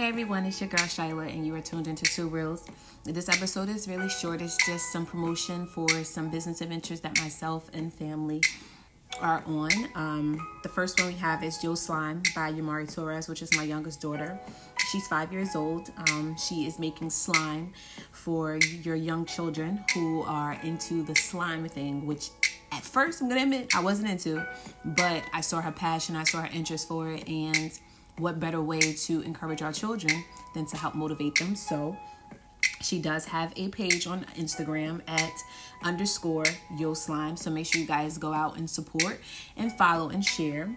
Hey everyone, it's your girl Shyla, and you are tuned into Two Reels. This episode is really short. It's just some promotion for some business adventures that myself and family are on. Um, the first one we have is Yo Slime by Yamari Torres, which is my youngest daughter. She's five years old. Um, she is making slime for your young children who are into the slime thing, which at first I'm gonna admit I wasn't into, but I saw her passion, I saw her interest for it, and what better way to encourage our children than to help motivate them? So she does have a page on Instagram at underscore yo slime. So make sure you guys go out and support and follow and share.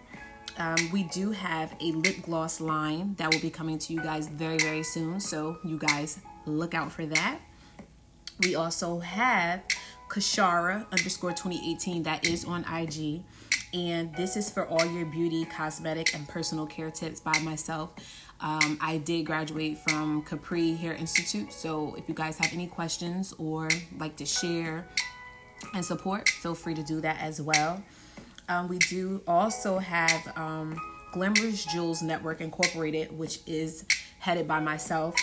Um, we do have a lip gloss line that will be coming to you guys very, very soon. So you guys look out for that. We also have KoSharah underscore 2018 that is on IG. And this is for all your beauty, cosmetic, and personal care tips by myself. Um, I did graduate from Capri Hair Institute. So if you guys have any questions or like to share and support, feel free to do that as well. Um, we do also have um, Glamorous Jewels Network Incorporated, which is headed by myself.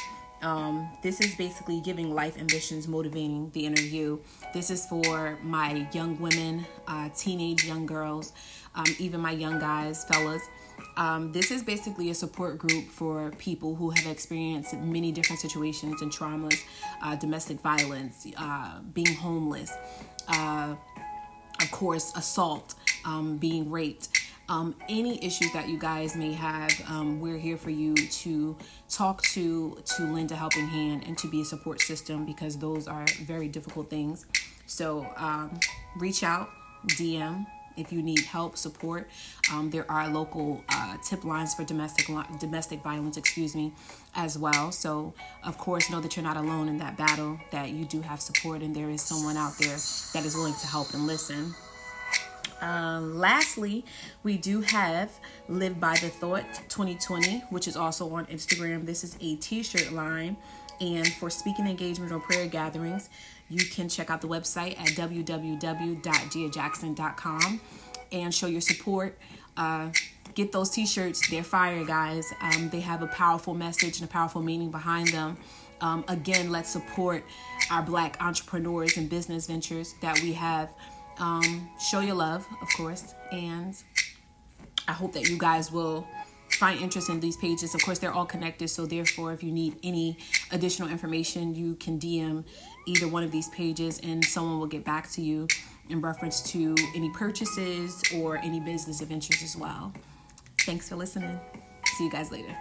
Um, this is basically giving life ambitions, motivating the interview. This is for my young women, uh, teenage young girls, um, even my young guys, fellas. Um, this is basically a support group for people who have experienced many different situations and traumas, uh, domestic violence, uh, being homeless, uh, of course, assault, um, being raped. Um, any issues that you guys may have, um, we're here for you to talk to, to lend a helping hand, and to be a support system because those are very difficult things. So um, reach out, DM if you need help, support. Um, there are local uh, tip lines for domestic domestic violence, excuse me, as well. So of course, know that you're not alone in that battle. That you do have support, and there is someone out there that is willing to help and listen. Um, lastly, we do have Live by the Thought 2020, which is also on Instagram. This is a t shirt line. And for speaking engagement or prayer gatherings, you can check out the website at www.giajackson.com and show your support. Uh, get those t shirts, they're fire, guys. Um, they have a powerful message and a powerful meaning behind them. Um, again, let's support our black entrepreneurs and business ventures that we have um, show your love, of course, and I hope that you guys will find interest in these pages. Of course, they're all connected, so therefore, if you need any additional information, you can DM either one of these pages and someone will get back to you in reference to any purchases or any business adventures as well. Thanks for listening. See you guys later.